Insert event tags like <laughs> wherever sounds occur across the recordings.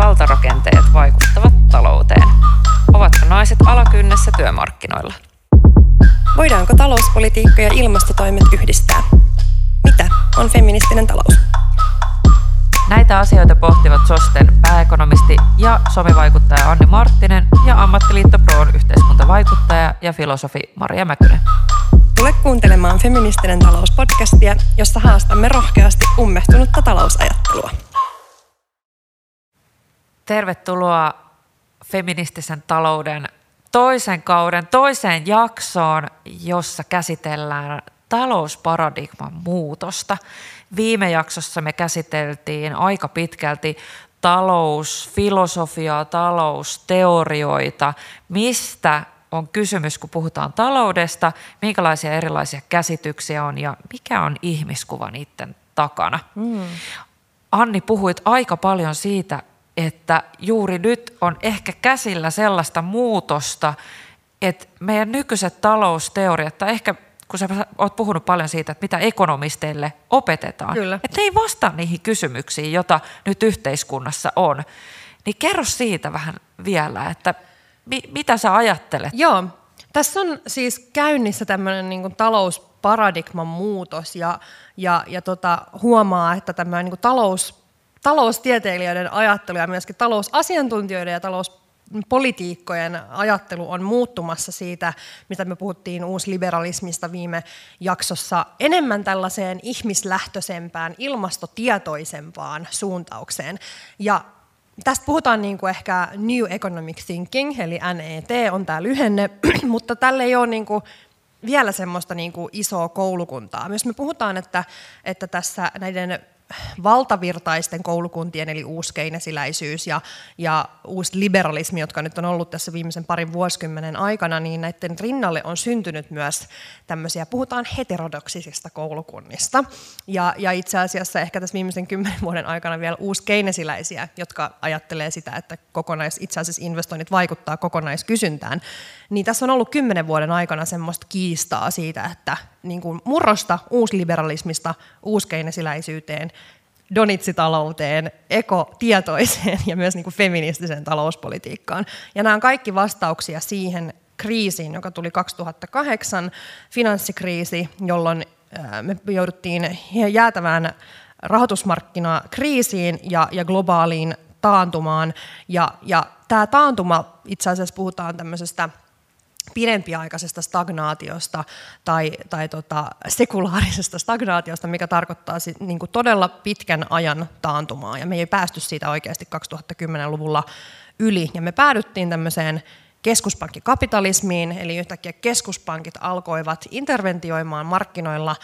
valtarakenteet vaikuttavat talouteen? Ovatko naiset alakynnessä työmarkkinoilla? Voidaanko talouspolitiikka ja ilmastotoimet yhdistää? Mitä on feministinen talous? Näitä asioita pohtivat SOSTEN pääekonomisti ja somivaikuttaja Anni Marttinen ja Ammattiliitto Proon yhteiskuntavaikuttaja ja filosofi Maria Mäkynen. Tule kuuntelemaan Feministinen talous-podcastia, jossa haastamme rohkeasti ummehtunutta talousajattelua. Tervetuloa feministisen talouden toisen kauden toiseen jaksoon, jossa käsitellään talousparadigman muutosta. Viime jaksossa me käsiteltiin aika pitkälti talousfilosofiaa, talousteorioita, mistä on kysymys, kun puhutaan taloudesta, minkälaisia erilaisia käsityksiä on ja mikä on ihmiskuva niiden takana. Mm. Anni, puhuit aika paljon siitä, että juuri nyt on ehkä käsillä sellaista muutosta, että meidän nykyiset talousteoriat, tai ehkä kun sä oot puhunut paljon siitä, että mitä ekonomisteille opetetaan, Kyllä. että ne ei vastaa niihin kysymyksiin, joita nyt yhteiskunnassa on. Niin kerro siitä vähän vielä, että mi- mitä sä ajattelet? Joo, tässä on siis käynnissä tämmöinen niin talousparadigman muutos ja, ja, ja tota, huomaa, että tämä niin talous, taloustieteilijöiden ajattelu ja myöskin talousasiantuntijoiden ja talouspolitiikkojen ajattelu on muuttumassa siitä, mitä me puhuttiin uusliberalismista viime jaksossa, enemmän tällaiseen ihmislähtöisempään, ilmastotietoisempaan suuntaukseen. Ja Tästä puhutaan niin kuin ehkä New Economic Thinking, eli NET on tämä lyhenne, <clears throat> mutta tälle ei ole niin kuin vielä semmoista niin kuin isoa koulukuntaa. Myös me puhutaan, että, että tässä näiden valtavirtaisten koulukuntien, eli uuskeinesiläisyys ja, ja uusi liberalismi, jotka nyt on ollut tässä viimeisen parin vuosikymmenen aikana, niin näiden rinnalle on syntynyt myös tämmöisiä, puhutaan heterodoksisista koulukunnista. Ja, ja itse asiassa ehkä tässä viimeisen kymmenen vuoden aikana vielä uuskeinesiläisiä, jotka ajattelee sitä, että kokonais, itse asiassa investoinnit vaikuttaa kokonaiskysyntään. Niin tässä on ollut kymmenen vuoden aikana semmoista kiistaa siitä, että niin kuin murrosta uusliberalismista uuskeinesiläisyyteen, donitsitalouteen, ekotietoiseen ja myös niin kuin feministiseen talouspolitiikkaan. Ja nämä on kaikki vastauksia siihen kriisiin, joka tuli 2008, finanssikriisi, jolloin me jouduttiin jäätävään rahoitusmarkkinakriisiin ja, ja globaaliin taantumaan. Ja, ja tämä taantuma, itse asiassa puhutaan tämmöisestä pidempiaikaisesta stagnaatiosta tai, tai tota, sekulaarisesta stagnaatiosta, mikä tarkoittaa sit, niin kuin todella pitkän ajan taantumaa. Ja me ei päästy siitä oikeasti 2010-luvulla yli. Ja me päädyttiin tämmöiseen keskuspankkikapitalismiin, eli yhtäkkiä keskuspankit alkoivat interventioimaan markkinoilla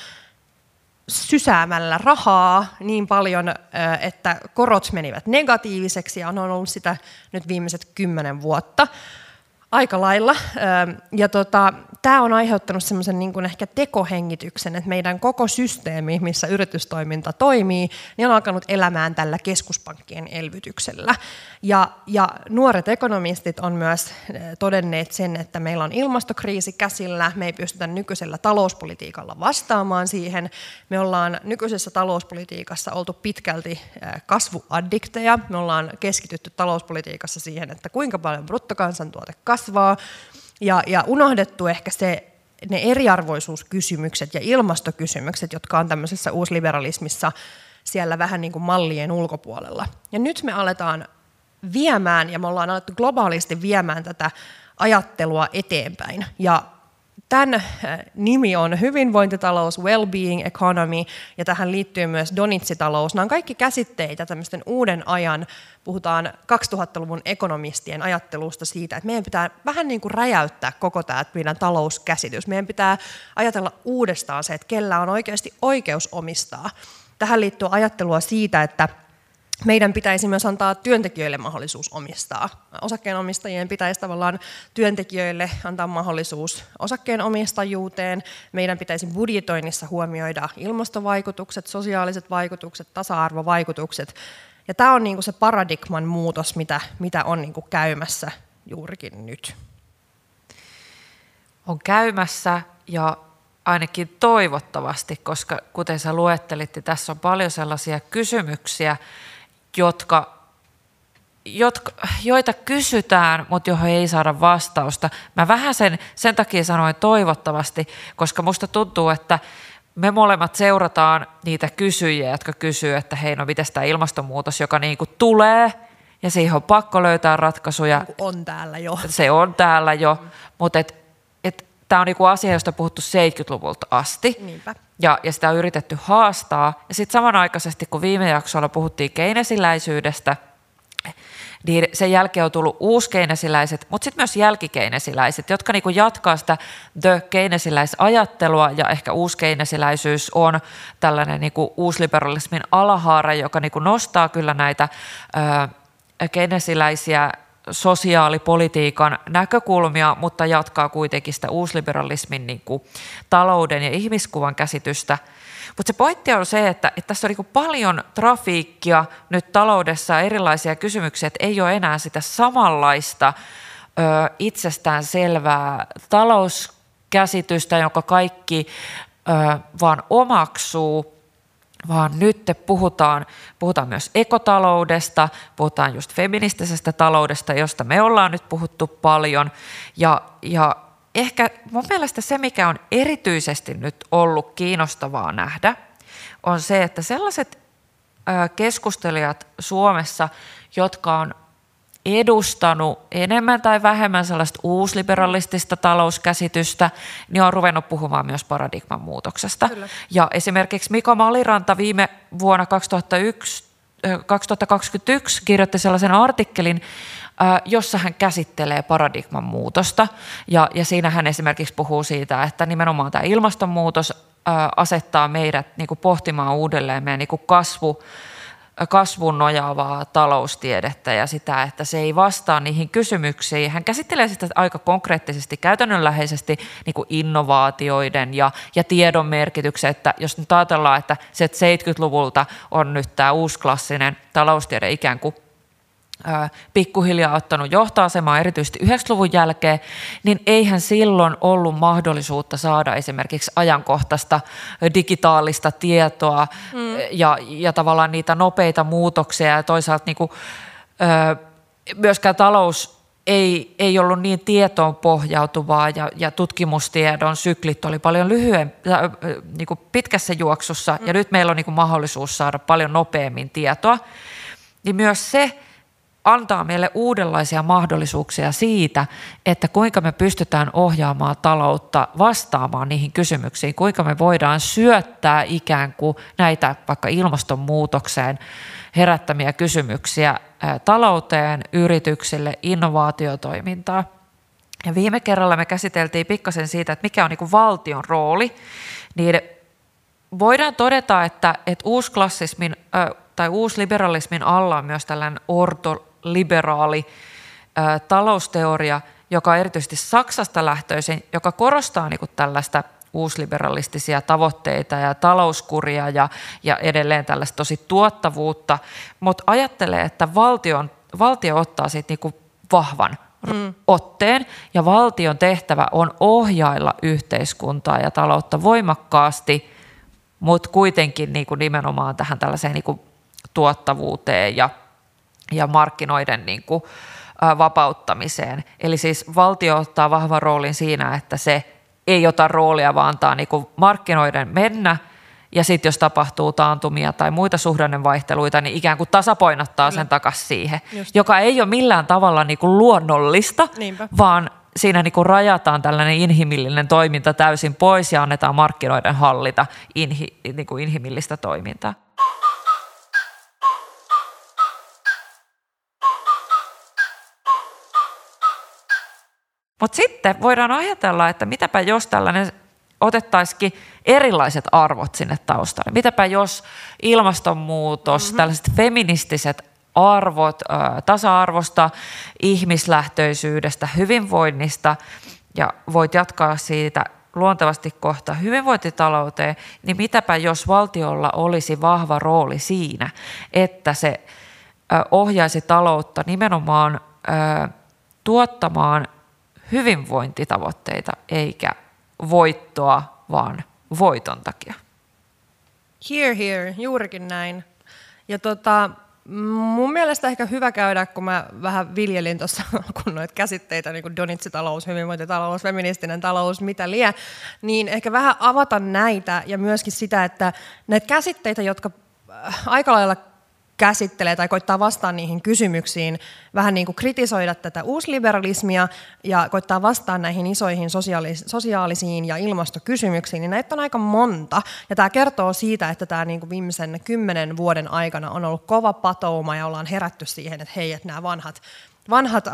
sysäämällä rahaa niin paljon, että korot menivät negatiiviseksi ja on ollut sitä nyt viimeiset kymmenen vuotta aika lailla. Ja tota, tämä on aiheuttanut semmoisen niin ehkä tekohengityksen, että meidän koko systeemi, missä yritystoiminta toimii, niin on alkanut elämään tällä keskuspankkien elvytyksellä. Ja, ja nuoret ekonomistit on myös todenneet sen, että meillä on ilmastokriisi käsillä, me ei pystytä nykyisellä talouspolitiikalla vastaamaan siihen. Me ollaan nykyisessä talouspolitiikassa oltu pitkälti kasvuaddikteja, me ollaan keskitytty talouspolitiikassa siihen, että kuinka paljon bruttokansantuote kasvaa, ja, ja unohdettu ehkä se, ne eriarvoisuuskysymykset ja ilmastokysymykset, jotka on tämmöisessä uusliberalismissa siellä vähän niin kuin mallien ulkopuolella. Ja nyt me aletaan viemään, ja me ollaan alettu globaalisti viemään tätä ajattelua eteenpäin. Ja Tämän äh, nimi on hyvinvointitalous, well-being economy, ja tähän liittyy myös donitsitalous. Nämä on kaikki käsitteitä tämmöisten uuden ajan, puhutaan 2000-luvun ekonomistien ajattelusta siitä, että meidän pitää vähän niin kuin räjäyttää koko tämä meidän talouskäsitys. Meidän pitää ajatella uudestaan se, että kellä on oikeasti oikeus omistaa. Tähän liittyy ajattelua siitä, että meidän pitäisi myös antaa työntekijöille mahdollisuus omistaa. Osakkeenomistajien pitäisi tavallaan työntekijöille antaa mahdollisuus osakkeenomistajuuteen. Meidän pitäisi budjetoinnissa huomioida ilmastovaikutukset, sosiaaliset vaikutukset, tasa-arvovaikutukset. Ja tämä on niin kuin se paradigman muutos, mitä, mitä on niin kuin käymässä juurikin nyt. On käymässä ja ainakin toivottavasti, koska kuten sä luettelit, niin tässä on paljon sellaisia kysymyksiä, jotka jotka, joita kysytään, mutta johon ei saada vastausta. Mä vähän sen, sen takia sanoin toivottavasti, koska musta tuntuu, että me molemmat seurataan niitä kysyjiä, jotka kysyy, että hei, no miten tämä ilmastonmuutos, joka niin kuin tulee, ja siihen on pakko löytää ratkaisuja. On täällä jo. Se on täällä jo, mm. mutta et, tämä on niinku asia, josta on puhuttu 70-luvulta asti. Niinpä. Ja, ja sitä on yritetty haastaa. Ja sitten samanaikaisesti, kun viime jaksolla puhuttiin keinesiläisyydestä, niin sen jälkeen on tullut uuskeinesiläiset, mutta sitten myös jälkikeinesiläiset, jotka niinku jatkaa sitä the keinesiläisajattelua ja ehkä uuskeinesiläisyys on tällainen niinku uusliberalismin alahaara, joka niinku nostaa kyllä näitä ö, keinesiläisiä sosiaalipolitiikan näkökulmia, mutta jatkaa kuitenkin sitä uusliberalismin niin kuin, talouden ja ihmiskuvan käsitystä. Mutta se pointti on se, että, että tässä on niin paljon trafiikkia nyt taloudessa, erilaisia kysymyksiä, että ei ole enää sitä samanlaista ö, itsestään selvää talouskäsitystä, jonka kaikki ö, vaan omaksuu, vaan nyt puhutaan, puhutaan myös ekotaloudesta, puhutaan just feministisestä taloudesta, josta me ollaan nyt puhuttu paljon. Ja, ja ehkä mun mielestä se, mikä on erityisesti nyt ollut kiinnostavaa nähdä, on se, että sellaiset keskustelijat Suomessa, jotka on edustanut enemmän tai vähemmän sellaista uusliberalistista talouskäsitystä, niin on ruvennut puhumaan myös paradigman muutoksesta. Kyllä. Ja esimerkiksi Mika Maliranta viime vuonna 2001, 2021 kirjoitti sellaisen artikkelin, jossa hän käsittelee paradigman muutosta. Ja, ja siinä hän esimerkiksi puhuu siitä, että nimenomaan tämä ilmastonmuutos asettaa meidät niin kuin pohtimaan uudelleen meidän niin kuin kasvu, kasvun nojaavaa taloustiedettä ja sitä, että se ei vastaa niihin kysymyksiin. Hän käsittelee sitä aika konkreettisesti, käytännönläheisesti niin kuin innovaatioiden ja, ja tiedon merkityksen, että jos nyt ajatellaan, että se 70-luvulta on nyt tämä uusklassinen taloustiede ikään kuin pikkuhiljaa ottanut johtoasemaa erityisesti 90-luvun jälkeen, niin eihän silloin ollut mahdollisuutta saada esimerkiksi ajankohtaista digitaalista tietoa mm. ja, ja tavallaan niitä nopeita muutoksia ja toisaalta niin kuin, myöskään talous ei, ei ollut niin tietoon pohjautuvaa ja, ja tutkimustiedon syklit oli paljon lyhyen, niin kuin pitkässä juoksussa mm. ja nyt meillä on niin kuin mahdollisuus saada paljon nopeammin tietoa, niin myös se, antaa meille uudenlaisia mahdollisuuksia siitä, että kuinka me pystytään ohjaamaan taloutta vastaamaan niihin kysymyksiin, kuinka me voidaan syöttää ikään kuin näitä vaikka ilmastonmuutokseen herättämiä kysymyksiä talouteen, yrityksille, innovaatiotoimintaan. Ja viime kerralla me käsiteltiin pikkasen siitä, että mikä on niin valtion rooli, niin voidaan todeta, että, että uusklassismin tai uusliberalismin alla on myös tällainen orto, liberaali ä, talousteoria, joka on erityisesti Saksasta lähtöisin, joka korostaa niin kuin tällaista uusliberalistisia tavoitteita ja talouskuria ja, ja edelleen tällaista tosi tuottavuutta, mutta ajattelee, että valtion, valtio ottaa siitä niin kuin vahvan mm. otteen ja valtion tehtävä on ohjailla yhteiskuntaa ja taloutta voimakkaasti, mutta kuitenkin niin kuin nimenomaan tähän tällaiseen niin kuin tuottavuuteen ja ja markkinoiden niin kuin, vapauttamiseen. Eli siis valtio ottaa vahvan roolin siinä, että se ei ota roolia, vaan antaa niin kuin markkinoiden mennä, ja sitten jos tapahtuu taantumia tai muita suhdannevaihteluita, niin ikään kuin tasapainottaa sen takaisin siihen, Just. joka ei ole millään tavalla niin kuin luonnollista, Niinpä. vaan siinä niin kuin rajataan tällainen inhimillinen toiminta täysin pois ja annetaan markkinoiden hallita inhi, niin kuin inhimillistä toimintaa. Mutta sitten voidaan ajatella, että mitäpä jos tällainen otettaisikin erilaiset arvot sinne taustalle. Mitäpä jos ilmastonmuutos, mm-hmm. tällaiset feministiset arvot tasa-arvosta, ihmislähtöisyydestä, hyvinvoinnista ja voit jatkaa siitä luontevasti kohta hyvinvointitalouteen, niin mitäpä jos valtiolla olisi vahva rooli siinä, että se ohjaisi taloutta nimenomaan tuottamaan hyvinvointitavoitteita eikä voittoa, vaan voiton takia. Here, here, juurikin näin. Ja tota, mun mielestä ehkä hyvä käydä, kun mä vähän viljelin tuossa <laughs> kun noita käsitteitä, niin kuin Donitsi-talous, hyvinvointitalous, feministinen talous, mitä lie, niin ehkä vähän avata näitä ja myöskin sitä, että näitä käsitteitä, jotka äh, aika lailla käsittelee tai koittaa vastaa niihin kysymyksiin, vähän niin kuin kritisoida tätä uusliberalismia ja koittaa vastaa näihin isoihin sosiaalis- sosiaalisiin ja ilmastokysymyksiin, niin näitä on aika monta. Ja tämä kertoo siitä, että tämä niin kuin viimeisen kymmenen vuoden aikana on ollut kova patouma ja ollaan herätty siihen, että hei, että nämä vanhat vanhat ä,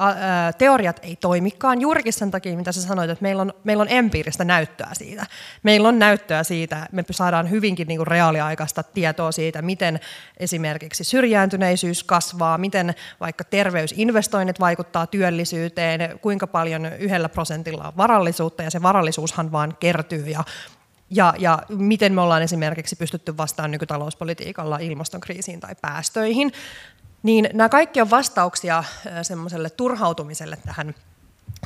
teoriat ei toimikaan juurikin sen takia, mitä sä sanoit, että meillä on, meillä on empiiristä näyttöä siitä. Meillä on näyttöä siitä, me saadaan hyvinkin niin kuin reaaliaikaista tietoa siitä, miten esimerkiksi syrjääntyneisyys kasvaa, miten vaikka terveysinvestoinnit vaikuttaa työllisyyteen, kuinka paljon yhdellä prosentilla on varallisuutta, ja se varallisuushan vaan kertyy, ja ja, ja miten me ollaan esimerkiksi pystytty vastaan nykytalouspolitiikalla ilmastonkriisiin tai päästöihin. Niin nämä kaikki on vastauksia semmoiselle turhautumiselle tähän,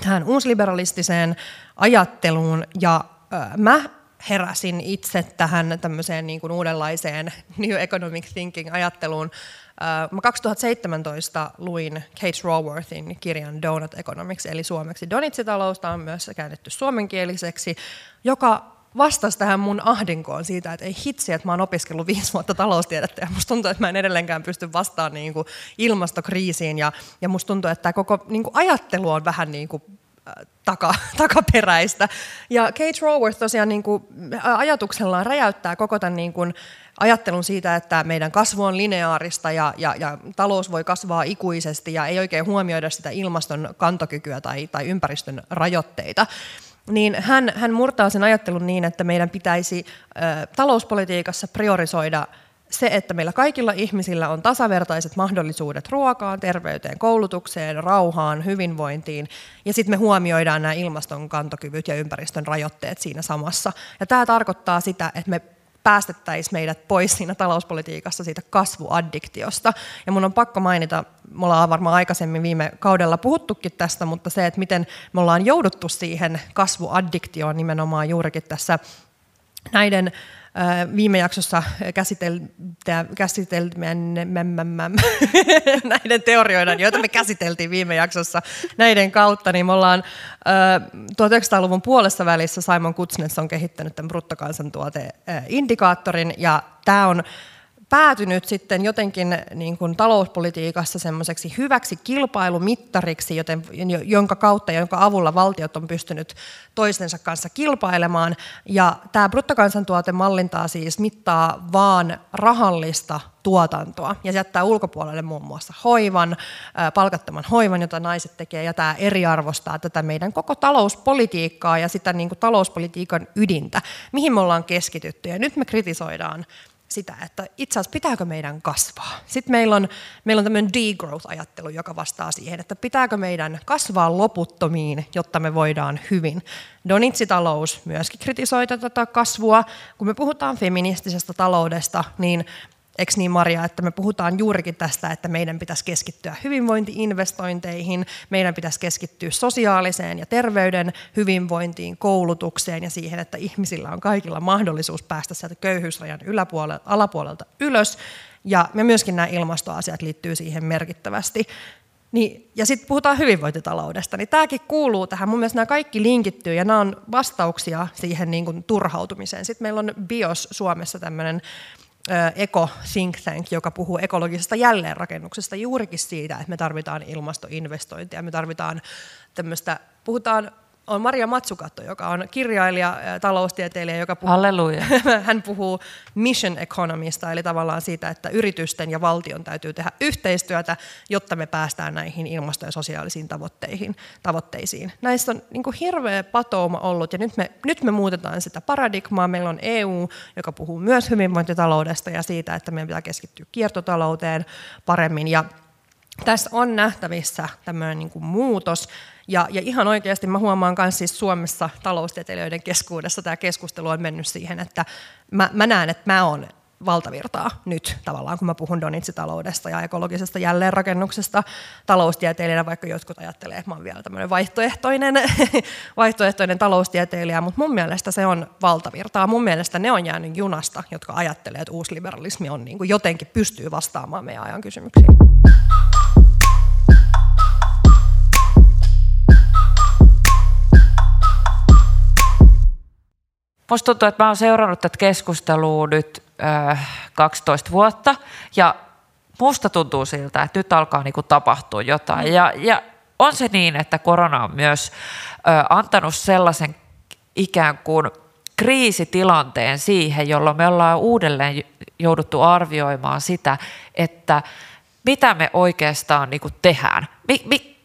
tähän uusliberalistiseen ajatteluun. Ja mä heräsin itse tähän tämmöiseen niin kuin uudenlaiseen <laughs> New Economic Thinking-ajatteluun. Mä 2017 luin Kate Raworthin kirjan Donut Economics, eli suomeksi Donitsi-talous, on myös käännetty suomenkieliseksi, joka vastasi tähän mun ahdinkoon siitä, että ei hitsi, että mä oon opiskellut viisi vuotta taloustiedettä ja musta tuntuu, että mä en edelleenkään pysty vastaamaan niin kuin ilmastokriisiin ja, ja musta tuntuu, että tämä koko niin kuin ajattelu on vähän niin kuin taka, <laughs> takaperäistä. Ja Kate Raworth tosiaan niin kuin ajatuksellaan räjäyttää koko tämän niin kuin ajattelun siitä, että meidän kasvu on lineaarista ja, ja, ja talous voi kasvaa ikuisesti ja ei oikein huomioida sitä ilmaston kantokykyä tai, tai ympäristön rajoitteita niin hän, hän murtaa sen ajattelun niin, että meidän pitäisi ö, talouspolitiikassa priorisoida se, että meillä kaikilla ihmisillä on tasavertaiset mahdollisuudet ruokaan, terveyteen, koulutukseen, rauhaan, hyvinvointiin, ja sitten me huomioidaan nämä ilmaston kantokyvyt ja ympäristön rajoitteet siinä samassa. Ja tämä tarkoittaa sitä, että me päästettäisiin meidät pois siinä talouspolitiikassa siitä kasvuaddiktiosta. Ja mun on pakko mainita, me ollaan varmaan aikaisemmin viime kaudella puhuttukin tästä, mutta se, että miten me ollaan jouduttu siihen kasvuaddiktioon nimenomaan juurikin tässä näiden viime jaksossa käsiteltiin <laughs> näiden teorioiden, joita me käsiteltiin viime jaksossa näiden kautta, niin me ollaan 1900-luvun puolessa välissä Simon Kuznets on kehittänyt tämän bruttokansantuoteindikaattorin, ja tämä on päätynyt sitten jotenkin niin kuin talouspolitiikassa semmoiseksi hyväksi kilpailumittariksi, joten, jonka kautta ja jonka avulla valtiot on pystynyt toistensa kanssa kilpailemaan. Ja tämä bruttokansantuote mallintaa siis mittaa vaan rahallista tuotantoa ja jättää ulkopuolelle muun muassa hoivan, palkattoman hoivan, jota naiset tekee, ja tämä eriarvostaa tätä meidän koko talouspolitiikkaa ja sitä niin kuin talouspolitiikan ydintä, mihin me ollaan keskitytty. Ja nyt me kritisoidaan sitä, että itse asiassa pitääkö meidän kasvaa. Sitten meillä on, meillä on tämmöinen degrowth-ajattelu, joka vastaa siihen, että pitääkö meidän kasvaa loputtomiin, jotta me voidaan hyvin. Donitsi-talous myöskin kritisoi tätä kasvua. Kun me puhutaan feministisestä taloudesta, niin Eikö niin Maria, että me puhutaan juurikin tästä, että meidän pitäisi keskittyä hyvinvointiinvestointeihin, meidän pitäisi keskittyä sosiaaliseen ja terveyden hyvinvointiin, koulutukseen ja siihen, että ihmisillä on kaikilla mahdollisuus päästä sieltä köyhyysrajan yläpuolelta, alapuolelta ylös. Ja myöskin nämä ilmastoasiat liittyy siihen merkittävästi. Niin, ja sitten puhutaan hyvinvointitaloudesta, niin tämäkin kuuluu tähän. Mun mielestä nämä kaikki linkittyy ja nämä on vastauksia siihen niin kuin turhautumiseen. Sitten meillä on BIOS Suomessa tämmöinen Eco Think Tank, joka puhuu ekologisesta jälleenrakennuksesta juurikin siitä, että me tarvitaan ilmastoinvestointia, me tarvitaan tämmöistä, puhutaan on Maria Matsukatto, joka on kirjailija, taloustieteilijä, joka puhuu, Halleluja. <laughs> hän puhuu mission economista, eli tavallaan siitä, että yritysten ja valtion täytyy tehdä yhteistyötä, jotta me päästään näihin ilmasto- ja sosiaalisiin tavoitteihin, tavoitteisiin. Näissä on niin kuin hirveä patouma ollut, ja nyt me, nyt me muutetaan sitä paradigmaa. Meillä on EU, joka puhuu myös hyvinvointitaloudesta ja siitä, että meidän pitää keskittyä kiertotalouteen paremmin, ja tässä on nähtävissä tämmöinen niin kuin muutos, ja, ja ihan oikeasti mä huomaan myös siis Suomessa taloustieteilijöiden keskuudessa tämä keskustelu on mennyt siihen, että mä, mä näen, että mä oon valtavirtaa nyt tavallaan, kun mä puhun donitsitaloudesta ja ekologisesta jälleenrakennuksesta taloustieteilijänä, vaikka jotkut ajattelee, että mä oon vielä tämmöinen vaihtoehtoinen, <laughs> vaihtoehtoinen taloustieteilijä, mutta mun mielestä se on valtavirtaa. Mun mielestä ne on jäänyt junasta, jotka ajattelee, että uusliberalismi on niin kuin jotenkin pystyy vastaamaan meidän ajan kysymyksiin. Musta tuntuu, että mä oon seurannut tätä keskustelua nyt äh, 12 vuotta ja musta tuntuu siltä, että nyt alkaa niinku tapahtua jotain. Ja, ja on se niin, että korona on myös äh, antanut sellaisen ikään kuin kriisitilanteen siihen, jolloin me ollaan uudelleen jouduttu arvioimaan sitä, että mitä me oikeastaan niin tehdään. Mi, mi,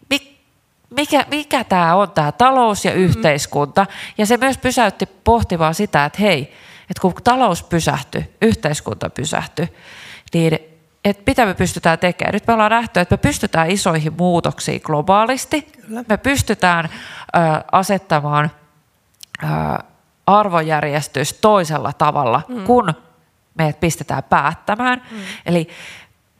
mikä, mikä tämä on, tämä talous ja yhteiskunta. Ja se myös pysäytti pohtimaan sitä, että hei, että kun talous pysähtyi, yhteiskunta pysähtyi, niin että mitä me pystytään tekemään. Nyt me ollaan nähty, että me pystytään isoihin muutoksiin globaalisti. Kyllä. Me pystytään ö, asettamaan ö, arvojärjestys toisella tavalla, mm. kun meidät pistetään päättämään. Mm. Eli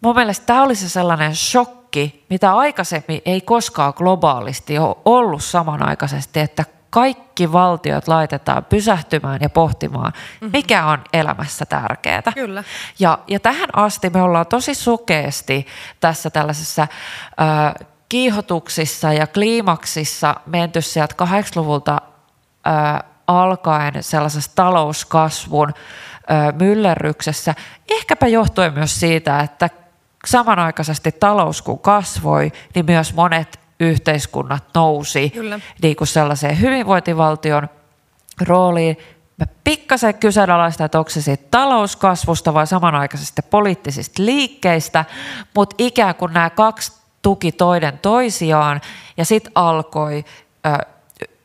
mun mielestä tämä oli se sellainen shokki, shokki, mitä aikaisemmin ei koskaan globaalisti ole ollut samanaikaisesti, että kaikki valtiot laitetaan pysähtymään ja pohtimaan, mm-hmm. mikä on elämässä tärkeää. Kyllä. Ja, ja tähän asti me ollaan tosi sukeesti tässä tällaisessa äh, kiihotuksissa ja kliimaksissa menty sieltä 80-luvulta äh, alkaen sellaisessa talouskasvun äh, myllerryksessä, ehkäpä johtuen myös siitä, että samanaikaisesti talous kun kasvoi, niin myös monet yhteiskunnat nousi Kyllä. Niin kuin sellaiseen hyvinvointivaltion rooliin. Mä pikkasen kyseenalaistan, että onko se siitä talouskasvusta vai samanaikaisesti poliittisista liikkeistä, mutta ikään kuin nämä kaksi tuki toinen toisiaan ja sitten alkoi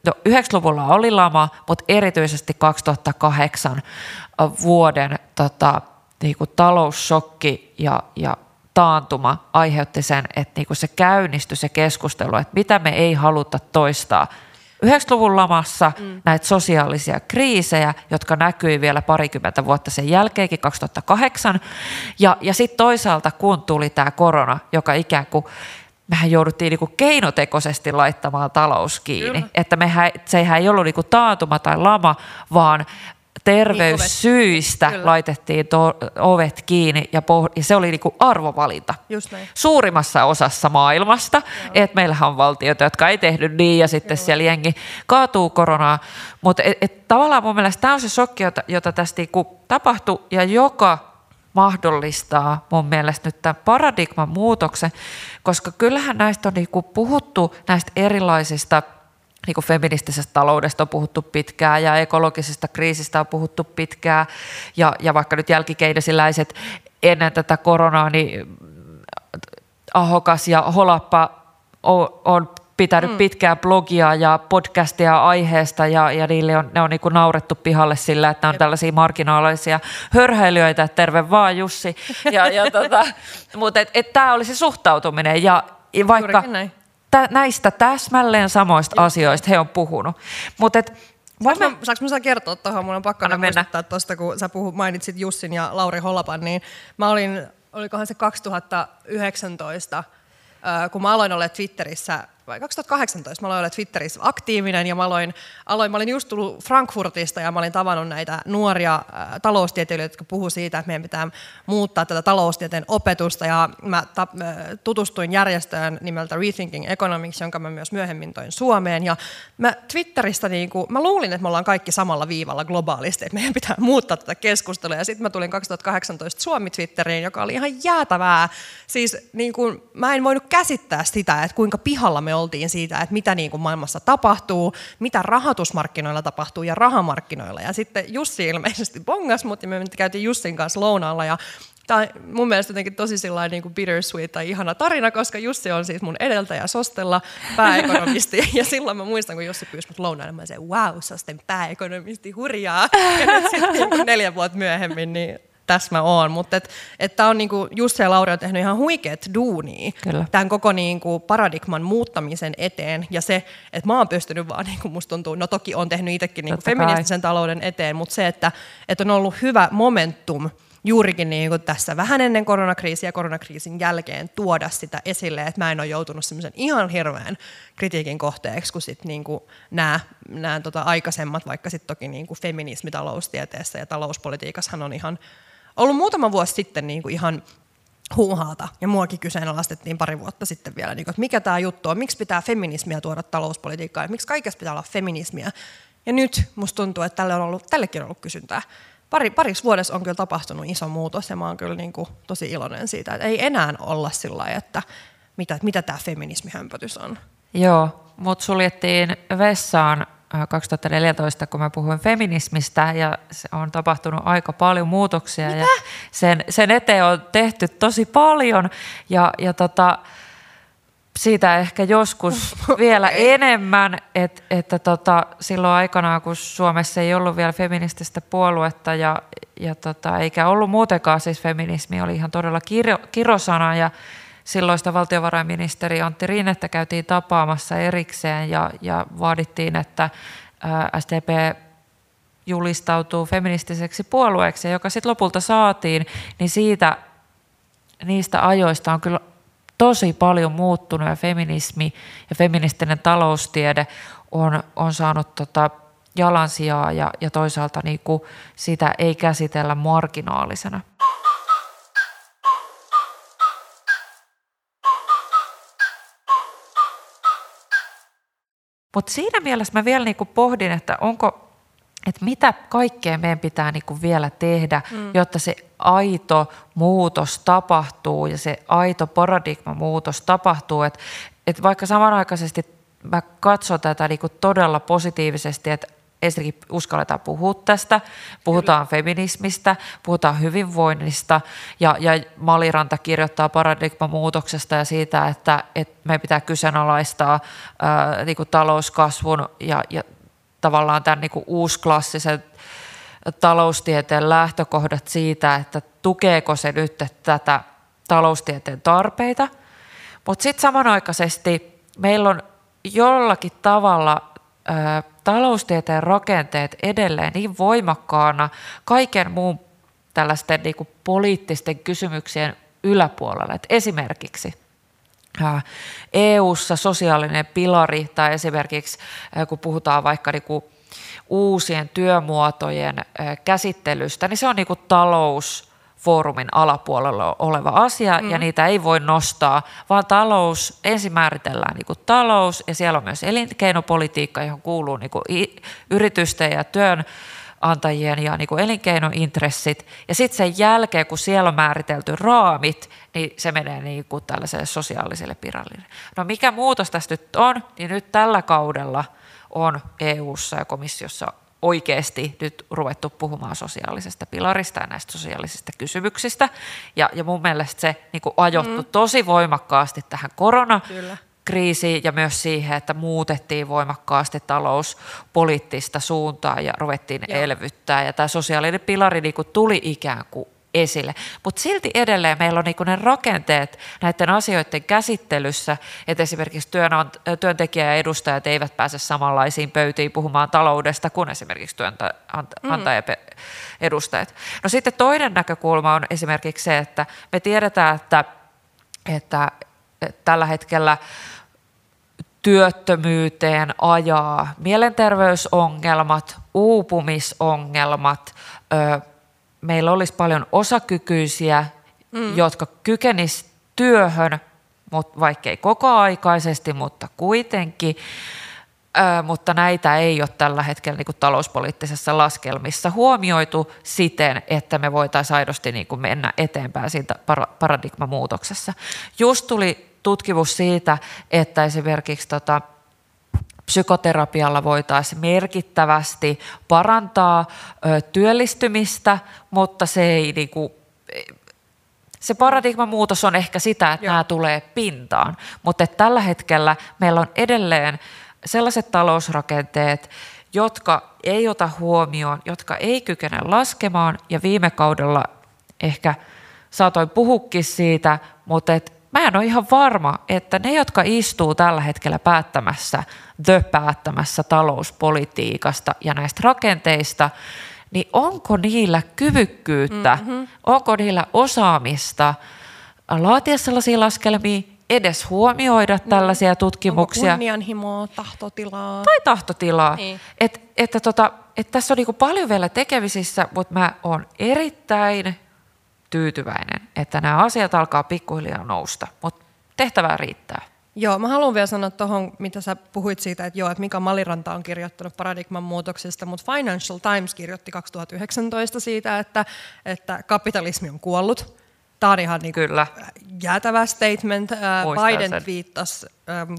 no 90-luvulla oli lama, mutta erityisesti 2008 vuoden tota, niin kuin taloussokki ja, ja taantuma aiheutti sen, että niinku se käynnistyi se keskustelu, että mitä me ei haluta toistaa. 90-luvun lamassa mm. näitä sosiaalisia kriisejä, jotka näkyi vielä parikymmentä vuotta sen jälkeenkin, 2008. Ja, ja sitten toisaalta, kun tuli tämä korona, joka ikään kuin mehän jouduttiin niinku keinotekoisesti laittamaan talous kiinni. Kyllä. Että mehän, sehän ei ollut niinku taantuma tai lama, vaan terveyssyistä niin, laitettiin to- ovet kiinni ja, poh- ja se oli niinku arvovalinta. Just näin. Suurimmassa osassa maailmasta, että meillähän on valtioita, jotka ei tehnyt niin ja sitten Joo. siellä jengi kaatuu koronaa. Mutta et, et, tavallaan mun mielestä tämä on se shokki, jota, jota tästä niinku tapahtui ja joka mahdollistaa mun mielestä nyt tämän paradigman muutoksen, koska kyllähän näistä on niinku puhuttu näistä erilaisista – niin kuin feministisestä taloudesta on puhuttu pitkään ja ekologisesta kriisistä on puhuttu pitkään ja, ja vaikka nyt jälkikeidesiläiset ennen tätä koronaa, niin Ahokas ja Holappa on, on pitänyt mm. pitkää blogia ja podcastia aiheesta ja, ja niille on, ne on niin kuin naurettu pihalle sillä, että ne on Jep. tällaisia marginaalisia hörhäilijöitä, että terve vaan Jussi. Ja, ja <laughs> tota, mutta tämä oli se suhtautuminen ja vaikka tä, näistä täsmälleen samoista Just. asioista he on puhunut. Mutta et, Saanko mä, saanko mä kertoa tuohon? Mun on pakko mennä. muistuttaa tuosta, kun sä puhut, mainitsit Jussin ja Lauri Holapan, niin mä olin, olikohan se 2019, kun mä aloin olla Twitterissä vai 2018 mä aloin Twitterissä aktiivinen ja mä, aloin, aloin, mä olin just tullut Frankfurtista ja mä olin tavannut näitä nuoria äh, taloustieteilijöitä, jotka puhuu siitä, että meidän pitää muuttaa tätä taloustieteen opetusta. Ja mä ta, äh, tutustuin järjestöön nimeltä Rethinking Economics, jonka mä myös myöhemmin toin Suomeen. Ja mä Twitteristä niin kuin, mä luulin, että me ollaan kaikki samalla viivalla globaalisti, että meidän pitää muuttaa tätä keskustelua. Ja sitten mä tulin 2018 Suomi-Twitteriin, joka oli ihan jäätävää. Siis niin kuin, mä en voinut käsittää sitä, että kuinka pihalla me oltiin siitä, että mitä niin kuin maailmassa tapahtuu, mitä rahoitusmarkkinoilla tapahtuu ja rahamarkkinoilla. Ja sitten Jussi ilmeisesti bongas, mutta me käytiin Jussin kanssa lounaalla ja Tämä on mun mielestä jotenkin tosi sellainen niin kuin bittersweet tai ihana tarina, koska Jussi on siis mun edeltäjä Sostella, pääekonomisti. <laughs> ja silloin mä muistan, kun Jussi pyysi mut lounaille, mä sanoin, wow, Sosten pääekonomisti, hurjaa. <laughs> Ja nyt sitten niin neljä vuotta myöhemmin, niin tässä mä oon. Mutta et, et tää on niinku, Jussi ja Lauri on tehnyt ihan huikeet duunia Kyllä. tämän koko niinku paradigman muuttamisen eteen. Ja se, että mä oon pystynyt vaan, niinku musta tuntuu, no toki on tehnyt itsekin niinku feministisen talouden eteen, mutta se, että, että on ollut hyvä momentum juurikin niin kuin tässä vähän ennen koronakriisiä ja koronakriisin jälkeen tuoda sitä esille, että mä en ole joutunut semmoisen ihan hirveän kritiikin kohteeksi kuin sit niin nämä, nämä tota aikaisemmat, vaikka sitten toki niin kuin feminismi taloustieteessä ja talouspolitiikassahan on ihan ollut muutama vuosi sitten niin kuin ihan huuhaata. Ja muakin kyseenalaistettiin pari vuotta sitten vielä, niin kuin, että mikä tämä juttu on, miksi pitää feminismiä tuoda talouspolitiikkaan miksi kaikessa pitää olla feminismiä. Ja nyt musta tuntuu, että tälle on ollut, tällekin on ollut kysyntää. Pari, parissa vuodessa on kyllä tapahtunut iso muutos ja mä oon kyllä niin kuin tosi iloinen siitä, että ei enää olla sillä lailla, että mitä, mitä tämä feminismihömpötys on. Joo, mut suljettiin vessaan 2014, kun mä puhuin feminismistä ja se on tapahtunut aika paljon muutoksia Mitä? ja sen, sen eteen on tehty tosi paljon ja, ja tota, siitä ehkä joskus <laughs> vielä enemmän, et, että tota, silloin aikanaan, kun Suomessa ei ollut vielä feminististä puoluetta ja, ja tota, eikä ollut muutenkaan, siis feminismi oli ihan todella kiro, kirosana ja silloista valtiovarainministeri Antti Rinnettä käytiin tapaamassa erikseen ja, ja vaadittiin, että SDP julistautuu feministiseksi puolueeksi, joka sitten lopulta saatiin, niin siitä, niistä ajoista on kyllä tosi paljon muuttunut ja feminismi ja feministinen taloustiede on, on saanut tota jalansijaa ja, ja toisaalta niin sitä ei käsitellä marginaalisena. Mutta siinä mielessä mä vielä niinku pohdin, että onko, että mitä kaikkea meidän pitää niinku vielä tehdä, mm. jotta se aito muutos tapahtuu ja se aito paradigma-muutos tapahtuu. Että et vaikka samanaikaisesti mä katson tätä niinku todella positiivisesti, että ensinnäkin uskalletaan puhua tästä, puhutaan Kyllä. feminismistä, puhutaan hyvinvoinnista ja, ja Maliranta kirjoittaa paradigmamuutoksesta ja siitä, että, että meidän pitää kyseenalaistaa ää, niin kuin talouskasvun ja, ja tavallaan tämän niin kuin uusklassisen taloustieteen lähtökohdat siitä, että tukeeko se nyt tätä taloustieteen tarpeita. Mutta sitten samanaikaisesti meillä on jollakin tavalla taloustieteen rakenteet edelleen niin voimakkaana kaiken muun tällaisten niin kuin poliittisten kysymyksien yläpuolella. Et esimerkiksi EU-ssa sosiaalinen pilari tai esimerkiksi kun puhutaan vaikka niin kuin uusien työmuotojen käsittelystä, niin se on niin kuin talous, foorumin alapuolella oleva asia mm. ja niitä ei voi nostaa, vaan talous, ensin määritellään niin kuin talous ja siellä on myös elinkeinopolitiikka, johon kuuluu niin kuin yritysten ja työn antajien ja niin kuin elinkeinointressit. Ja sitten sen jälkeen, kun siellä on määritelty raamit, niin se menee niin kuin tällaiselle sosiaaliselle pirallille. No mikä muutos tässä nyt on, niin nyt tällä kaudella on EU:ssa ja komissiossa oikeasti nyt ruvettu puhumaan sosiaalisesta pilarista ja näistä sosiaalisista kysymyksistä. Ja, ja mun mielestä se niin ajoittu mm. tosi voimakkaasti tähän koronakriisiin ja myös siihen, että muutettiin voimakkaasti talouspoliittista suuntaa ja ruvettiin Joo. elvyttää. Ja tämä sosiaalinen pilari niin tuli ikään kuin esille. Mutta silti edelleen meillä on niinku ne rakenteet näiden asioiden käsittelyssä, että esimerkiksi työntekijä ja edustajat eivät pääse samanlaisiin pöytiin puhumaan taloudesta kuin esimerkiksi työnantaja-edustajat. Mm. No sitten toinen näkökulma on esimerkiksi se, että me tiedetään, että, että tällä hetkellä työttömyyteen ajaa mielenterveysongelmat, uupumisongelmat, meillä olisi paljon osakykyisiä, mm. jotka kykenis työhön, mutta vaikkei kokoaikaisesti, mutta kuitenkin. Ö, mutta näitä ei ole tällä hetkellä niin kuin talouspoliittisessa laskelmissa huomioitu siten, että me voitaisiin aidosti niin kuin mennä eteenpäin siitä paradigmamuutoksessa. Just tuli tutkimus siitä, että esimerkiksi tota, psykoterapialla voitaisiin merkittävästi parantaa ö, työllistymistä, mutta se ei niin kuin, se paradigman muutos on ehkä sitä, että Joo. nämä tulee pintaan, mutta tällä hetkellä meillä on edelleen sellaiset talousrakenteet, jotka ei ota huomioon, jotka ei kykene laskemaan ja viime kaudella ehkä saatoin puhukin siitä, mutta et mä en ole ihan varma, että ne, jotka istuu tällä hetkellä päättämässä, the päättämässä talouspolitiikasta ja näistä rakenteista, niin onko niillä kyvykkyyttä, mm-hmm. onko niillä osaamista laatia sellaisia laskelmia, edes huomioida mm. tällaisia tutkimuksia. Onko kunnianhimoa, tahtotilaa? Tai tahtotilaa. Niin. Et, että tota, et tässä on niinku paljon vielä tekemisissä, mutta mä oon erittäin tyytyväinen, että nämä asiat alkaa pikkuhiljaa nousta, mutta tehtävää riittää. Joo, mä haluan vielä sanoa tuohon, mitä sä puhuit siitä, että joo, että Mika Maliranta on kirjoittanut paradigman muutoksesta, mutta Financial Times kirjoitti 2019 siitä, että, että kapitalismi on kuollut. Tämä on ihan niin Kyllä. jäätävä statement. Muistan Biden sen. viittasi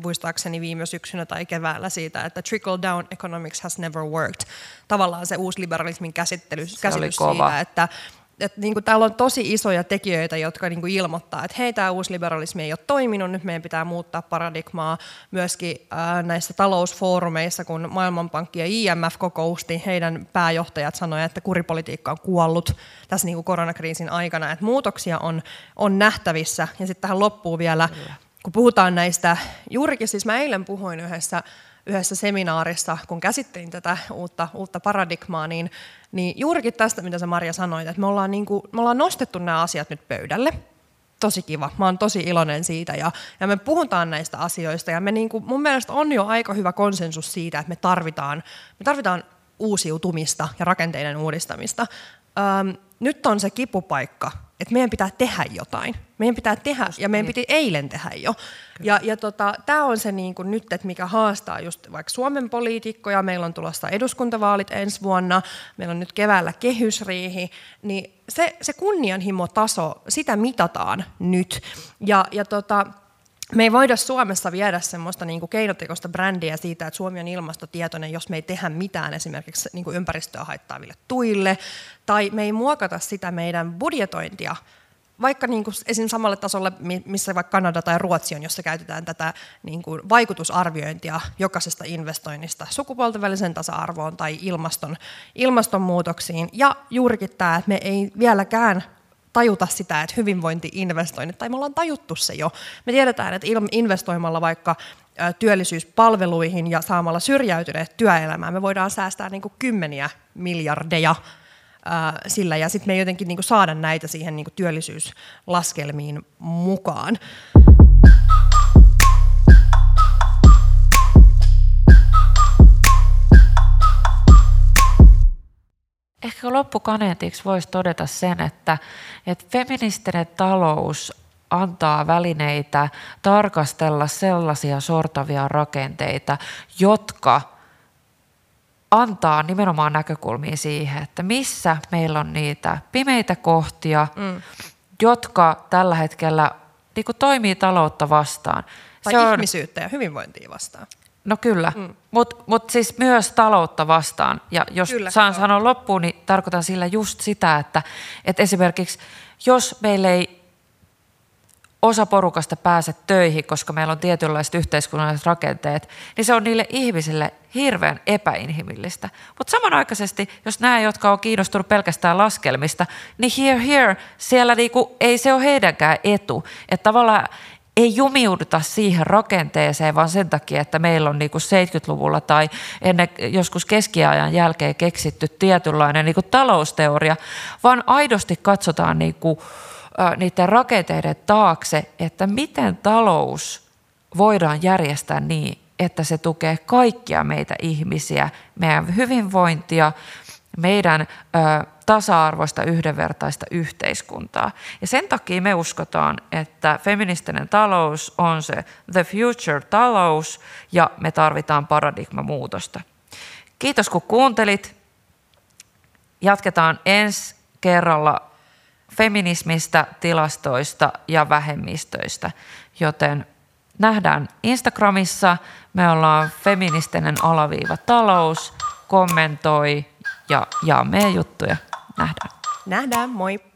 muistaakseni viime syksynä tai keväällä siitä, että trickle down economics has never worked. Tavallaan se uusi liberalismin käsittely, käsitys siitä, että että niin kuin täällä on tosi isoja tekijöitä, jotka niin kuin ilmoittaa, että hei, tämä uusliberalismi ei ole toiminut, nyt meidän pitää muuttaa paradigmaa. Myöskin ää, näissä talousfoorumeissa, kun Maailmanpankki ja IMF kokousti, heidän pääjohtajat sanoivat, että kuripolitiikka on kuollut tässä niin kuin koronakriisin aikana, että muutoksia on, on nähtävissä. Ja sitten tähän loppuu vielä, kun puhutaan näistä, juurikin siis mä eilen puhuin yhdessä yhdessä seminaarissa, kun käsittelin tätä uutta, uutta paradigmaa, niin, niin juurikin tästä, mitä sä Maria sanoit, että me ollaan, niin kuin, me ollaan nostettu nämä asiat nyt pöydälle. Tosi kiva. Mä oon tosi iloinen siitä ja, ja me puhutaan näistä asioista ja me niin kuin, mun mielestä on jo aika hyvä konsensus siitä, että me tarvitaan, me tarvitaan uusiutumista ja rakenteiden uudistamista. Öm, nyt on se kipupaikka, että meidän pitää tehdä jotain. Meidän pitää tehdä, just ja meidän niin. piti eilen tehdä jo. Kyllä. Ja, ja tota, tämä on se niin kuin nyt, että mikä haastaa just vaikka Suomen poliitikkoja, meillä on tulossa eduskuntavaalit ensi vuonna, meillä on nyt keväällä kehysriihi, niin se, se kunnianhimotaso, sitä mitataan nyt. Ja, ja tota, me ei voida Suomessa viedä semmoista niin kuin keinotekoista brändiä siitä, että Suomi on ilmastotietoinen, jos me ei tehdä mitään esimerkiksi niin kuin ympäristöä haittaaville tuille, tai me ei muokata sitä meidän budjetointia, vaikka niin kuin esim. samalle tasolle, missä vaikka Kanada tai Ruotsi on, jossa käytetään tätä niin kuin vaikutusarviointia jokaisesta investoinnista sukupuolten välisen tasa-arvoon tai ilmaston, ilmastonmuutoksiin. Ja juurikin tämä, että me ei vieläkään tajuta sitä, että hyvinvointi-investoinnit, tai me ollaan tajuttu se jo. Me tiedetään, että investoimalla vaikka työllisyyspalveluihin ja saamalla syrjäytyneet työelämään, me voidaan säästää niin kuin kymmeniä miljardeja sillä, ja sitten me ei jotenkin niin kuin saada näitä siihen niin kuin työllisyyslaskelmiin mukaan. Ehkä loppukaneetiksi voisi todeta sen, että, että feministinen talous antaa välineitä tarkastella sellaisia sortavia rakenteita, jotka antaa nimenomaan näkökulmia siihen, että missä meillä on niitä pimeitä kohtia, mm. jotka tällä hetkellä niin toimii taloutta vastaan. Tai Se on, ihmisyyttä ja hyvinvointia vastaan. No kyllä, mm. mutta mut siis myös taloutta vastaan. Ja jos kyllä, saan joo. sanoa loppuun, niin tarkoitan sillä just sitä, että, että esimerkiksi jos meillä ei osa porukasta pääse töihin, koska meillä on tietynlaiset yhteiskunnalliset rakenteet, niin se on niille ihmisille hirveän epäinhimillistä. Mutta samanaikaisesti, jos nämä, jotka on kiinnostunut pelkästään laskelmista, niin here, here, siellä niinku, ei se ole heidänkään etu. Että tavallaan ei jumiuduta siihen rakenteeseen, vaan sen takia, että meillä on niin kuin 70-luvulla tai ennen joskus keskiajan jälkeen keksitty tietynlainen niin kuin talousteoria, vaan aidosti katsotaan niin kuin, niiden rakenteiden taakse, että miten talous voidaan järjestää niin, että se tukee kaikkia meitä ihmisiä, meidän hyvinvointia, meidän ö, tasa-arvoista, yhdenvertaista yhteiskuntaa. Ja sen takia me uskotaan, että feministinen talous on se the future talous ja me tarvitaan paradigmamuutosta. Kiitos kun kuuntelit. Jatketaan ensi kerralla feminismistä, tilastoista ja vähemmistöistä, joten nähdään Instagramissa. Me ollaan feministinen alaviiva talous, kommentoi ja jaa meidän juttuja. Nähdään. Nähdään, moi!